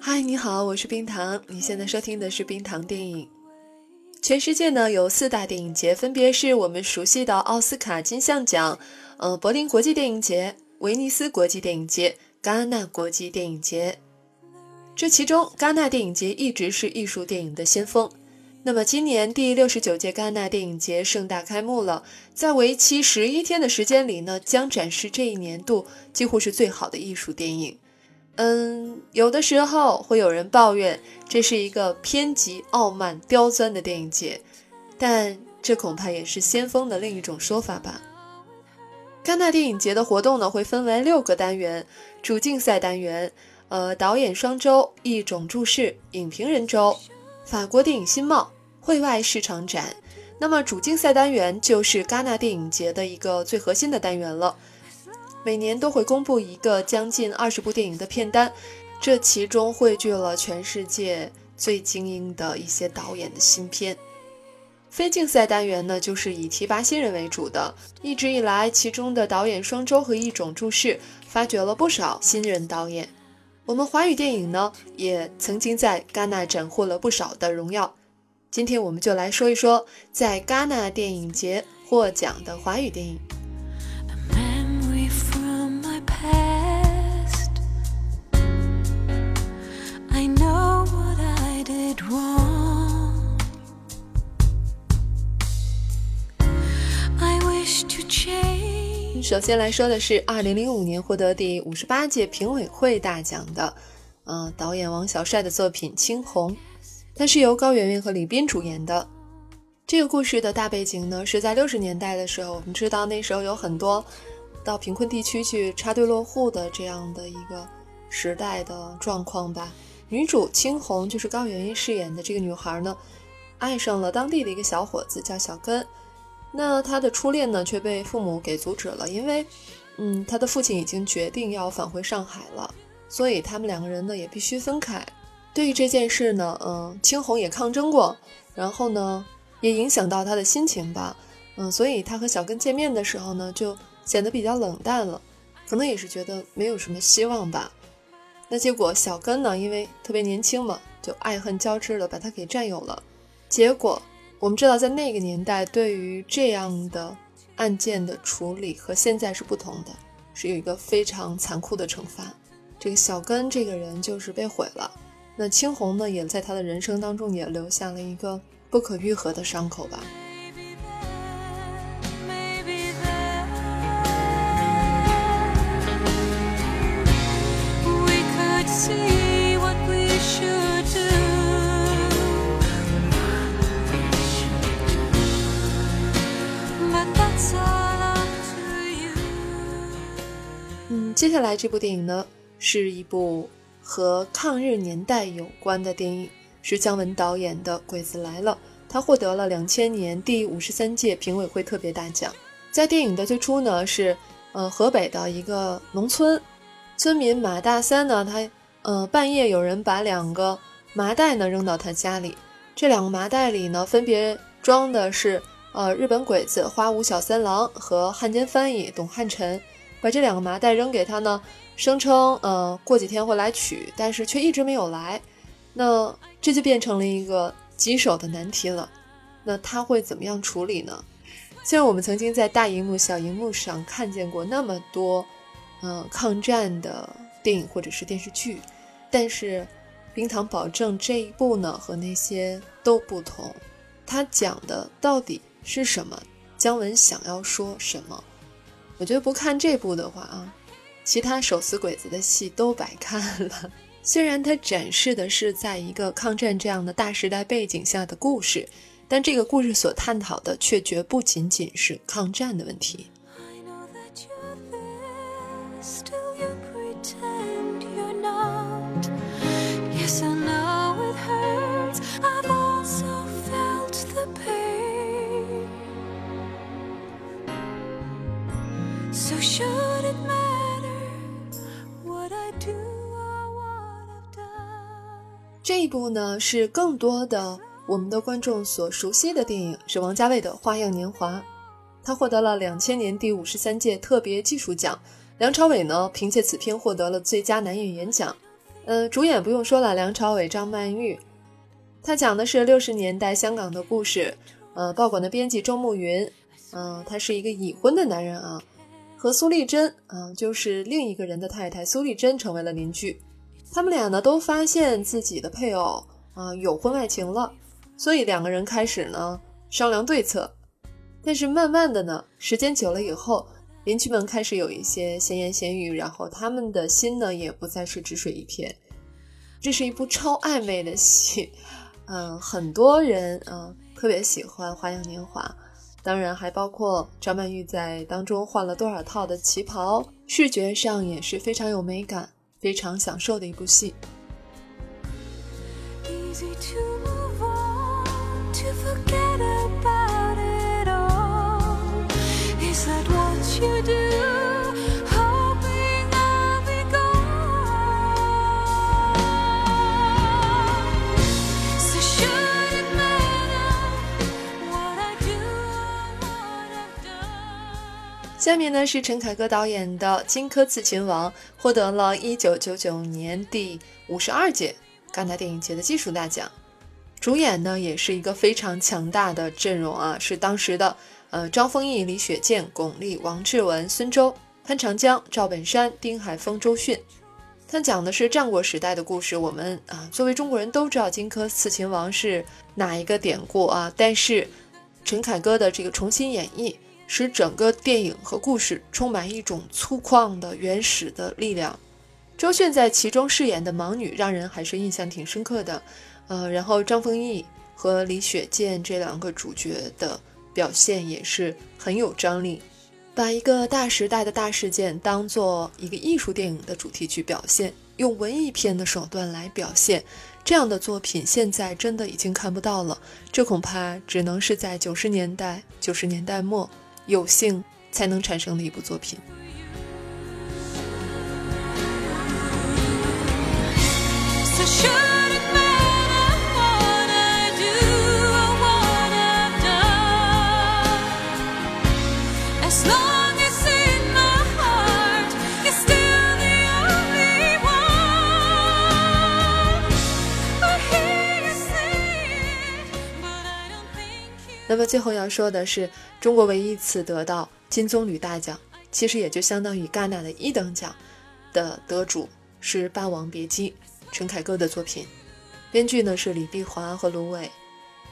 嗨，你好，我是冰糖。你现在收听的是冰糖电影。全世界呢有四大电影节，分别是我们熟悉的奥斯卡金像奖、呃柏林国际电影节、威尼斯国际电影节、戛纳国际电影节。这其中，戛纳电影节一直是艺术电影的先锋。那么，今年第六十九届戛纳电影节盛大开幕了，在为期十一天的时间里呢，将展示这一年度几乎是最好的艺术电影。嗯，有的时候会有人抱怨这是一个偏激、傲慢、刁钻的电影节，但这恐怕也是先锋的另一种说法吧。戛纳电影节的活动呢，会分为六个单元：主竞赛单元、呃导演双周、一种注释、影评人周、法国电影新貌、会外市场展。那么主竞赛单元就是戛纳电影节的一个最核心的单元了。每年都会公布一个将近二十部电影的片单，这其中汇聚了全世界最精英的一些导演的新片。非竞赛单元呢，就是以提拔新人为主的。一直以来，其中的导演双周和一种注释发掘了不少新人导演。我们华语电影呢，也曾经在戛纳斩获了不少的荣耀。今天我们就来说一说在戛纳电影节获奖的华语电影。首先来说的是二零零五年获得第五十八届评委会大奖的，呃，导演王小帅的作品《青红》，它是由高圆圆和李斌主演的。这个故事的大背景呢，是在六十年代的时候，我们知道那时候有很多到贫困地区去插队落户的这样的一个时代的状况吧。女主青红就是高圆圆饰演的这个女孩呢，爱上了当地的一个小伙子，叫小根。那他的初恋呢，却被父母给阻止了，因为，嗯，他的父亲已经决定要返回上海了，所以他们两个人呢也必须分开。对于这件事呢，嗯，青红也抗争过，然后呢，也影响到他的心情吧，嗯，所以他和小根见面的时候呢，就显得比较冷淡了，可能也是觉得没有什么希望吧。那结果小根呢，因为特别年轻嘛，就爱恨交织的把他给占有了，结果。我们知道，在那个年代，对于这样的案件的处理和现在是不同的，是有一个非常残酷的惩罚。这个小根这个人就是被毁了，那青红呢，也在他的人生当中也留下了一个不可愈合的伤口吧。接下来这部电影呢，是一部和抗日年代有关的电影，是姜文导演的《鬼子来了》，他获得了两千年第五十三届评委会特别大奖。在电影的最初呢，是呃河北的一个农村村民马大三呢，他呃半夜有人把两个麻袋呢扔到他家里，这两个麻袋里呢分别装的是呃日本鬼子花无小三郎和汉奸翻译董汉臣。把这两个麻袋扔给他呢，声称呃过几天会来取，但是却一直没有来，那这就变成了一个棘手的难题了。那他会怎么样处理呢？虽然我们曾经在大荧幕、小荧幕上看见过那么多嗯抗战的电影或者是电视剧，但是冰糖保证这一部呢和那些都不同。他讲的到底是什么？姜文想要说什么？我觉得不看这部的话啊，其他手撕鬼子的戏都白看了。虽然它展示的是在一个抗战这样的大时代背景下的故事，但这个故事所探讨的却绝不仅仅是抗战的问题。should 这一部呢是更多的我们的观众所熟悉的电影，是王家卫的《花样年华》，他获得了两千年第五十三届特别技术奖。梁朝伟呢凭借此片获得了最佳男演员奖。呃，主演不用说了，梁朝伟、张曼玉。他讲的是六十年代香港的故事。呃，报馆的编辑周慕云，嗯，他是一个已婚的男人啊，和苏丽珍，啊，就是另一个人的太太苏丽珍成为了邻居。他们俩呢都发现自己的配偶啊有婚外情了，所以两个人开始呢商量对策。但是慢慢的呢，时间久了以后，邻居们开始有一些闲言闲语，然后他们的心呢也不再是只水一片。这是一部超暧昧的戏，嗯，很多人啊。特别喜欢《花样年华》，当然还包括张曼玉在当中换了多少套的旗袍，视觉上也是非常有美感、非常享受的一部戏。下面呢是陈凯歌导演的《荆轲刺秦王》，获得了一九九九年第五十二届戛纳电影节的技术大奖。主演呢也是一个非常强大的阵容啊，是当时的呃张丰毅、李雪健、巩俐、王志文、孙周、潘长江、赵本山、丁海峰、周迅。他讲的是战国时代的故事。我们啊作为中国人都知道荆轲刺秦王是哪一个典故啊，但是陈凯歌的这个重新演绎。使整个电影和故事充满一种粗犷的原始的力量。周迅在其中饰演的盲女，让人还是印象挺深刻的。呃，然后张丰毅和李雪健这两个主角的表现也是很有张力，把一个大时代的大事件当做一个艺术电影的主题去表现，用文艺片的手段来表现，这样的作品现在真的已经看不到了。这恐怕只能是在九十年代、九十年代末。有幸才能产生的一部作品。那么最后要说的是，中国唯一一次得到金棕榈大奖，其实也就相当于戛纳的一等奖的得主是《霸王别姬》，陈凯歌的作品，编剧呢是李碧华和卢伟，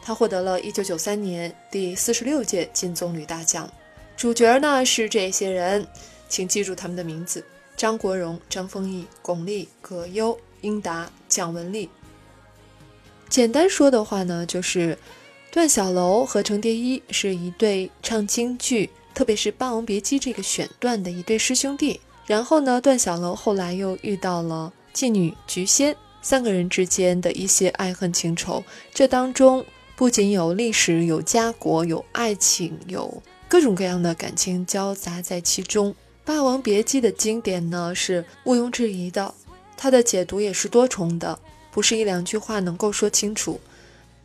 他获得了一九九三年第四十六届金棕榈大奖。主角呢是这些人，请记住他们的名字：张国荣、张丰毅、巩俐、葛优、英达、蒋雯丽。简单说的话呢，就是。段小楼和程蝶衣是一对唱京剧，特别是《霸王别姬》这个选段的一对师兄弟。然后呢，段小楼后来又遇到了妓女菊仙，三个人之间的一些爱恨情仇。这当中不仅有历史、有家国、有爱情，有各种各样的感情交杂在其中。《霸王别姬》的经典呢是毋庸置疑的，它的解读也是多重的，不是一两句话能够说清楚。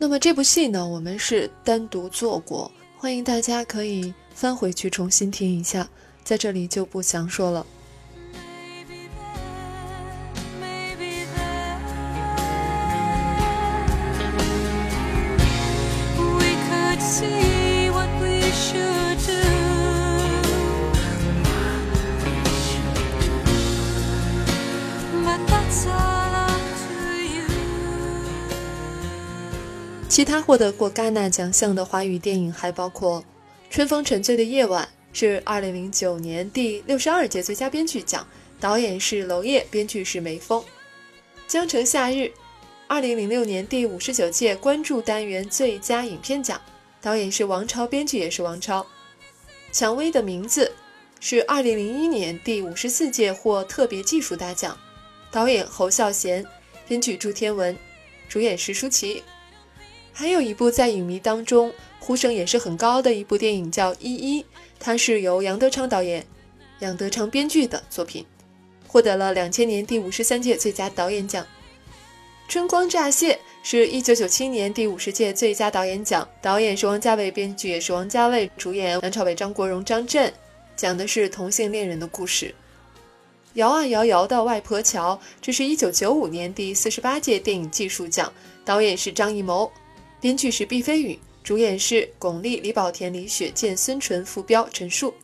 那么这部戏呢，我们是单独做过，欢迎大家可以翻回去重新听一下，在这里就不详说了。See you. 其他获得过戛纳奖项的华语电影还包括《春风沉醉的夜晚》，是2009年第六十二届最佳编剧奖，导演是娄烨，编剧是梅峰；《江城夏日》，2006年第五十九届关注单元最佳影片奖，导演是王超，编剧也是王超；《蔷薇的名字》是2001年第五十四届获特别技术大奖，导演侯孝贤，编剧朱天文，主演是舒淇。还有一部在影迷当中呼声也是很高的一部电影，叫《一一》，它是由杨德昌导演、杨德昌编剧的作品，获得了两千年第五十三届最佳导演奖。春光乍泄是一九九七年第五十届最佳导演奖，导演是王家卫，编剧也是王家卫，主演梁朝伟、张国荣、张震，讲的是同性恋人的故事。摇啊摇摇到外婆桥，这是一九九五年第四十八届电影技术奖，导演是张艺谋，编剧是毕飞宇，主演是巩俐、李保田、李雪健、孙淳、傅彪、陈数。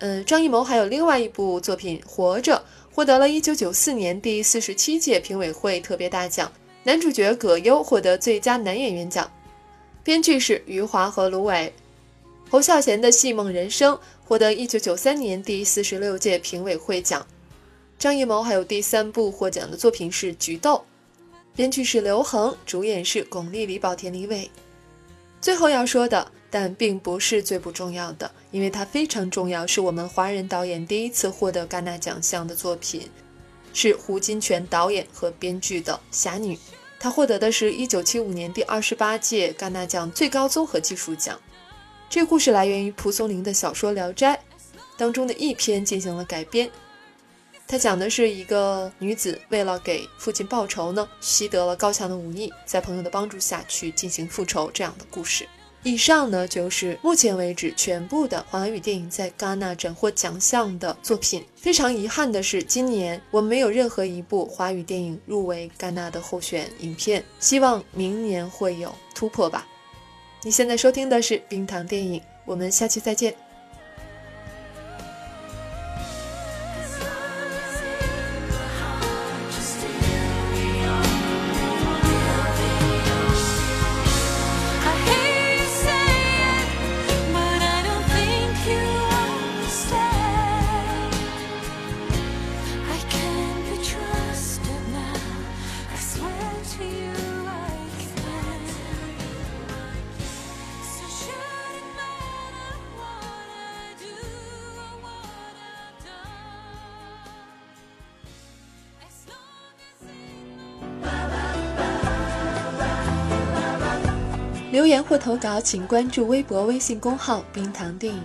嗯，张艺谋还有另外一部作品《活着》。获得了一九九四年第四十七届评委会特别大奖，男主角葛优获得最佳男演员奖，编剧是余华和卢伟，侯孝贤的《戏梦人生》获得一九九三年第四十六届评委会奖，张艺谋还有第三部获奖的作品是《菊豆》，编剧是刘恒，主演是巩俐、李保田、李伟。最后要说的。但并不是最不重要的，因为它非常重要，是我们华人导演第一次获得戛纳奖项的作品，是胡金铨导演和编剧的《侠女》，他获得的是一九七五年第二十八届戛纳奖最高综合技术奖。这故事来源于蒲松龄的小说《聊斋》当中的一篇进行了改编，它讲的是一个女子为了给父亲报仇呢，习得了高强的武艺，在朋友的帮助下去进行复仇这样的故事。以上呢就是目前为止全部的华语电影在戛纳斩获奖项的作品。非常遗憾的是，今年我们没有任何一部华语电影入围戛纳的候选影片。希望明年会有突破吧。你现在收听的是冰糖电影，我们下期再见。留言或投稿，请关注微博、微信公号“冰糖电影”。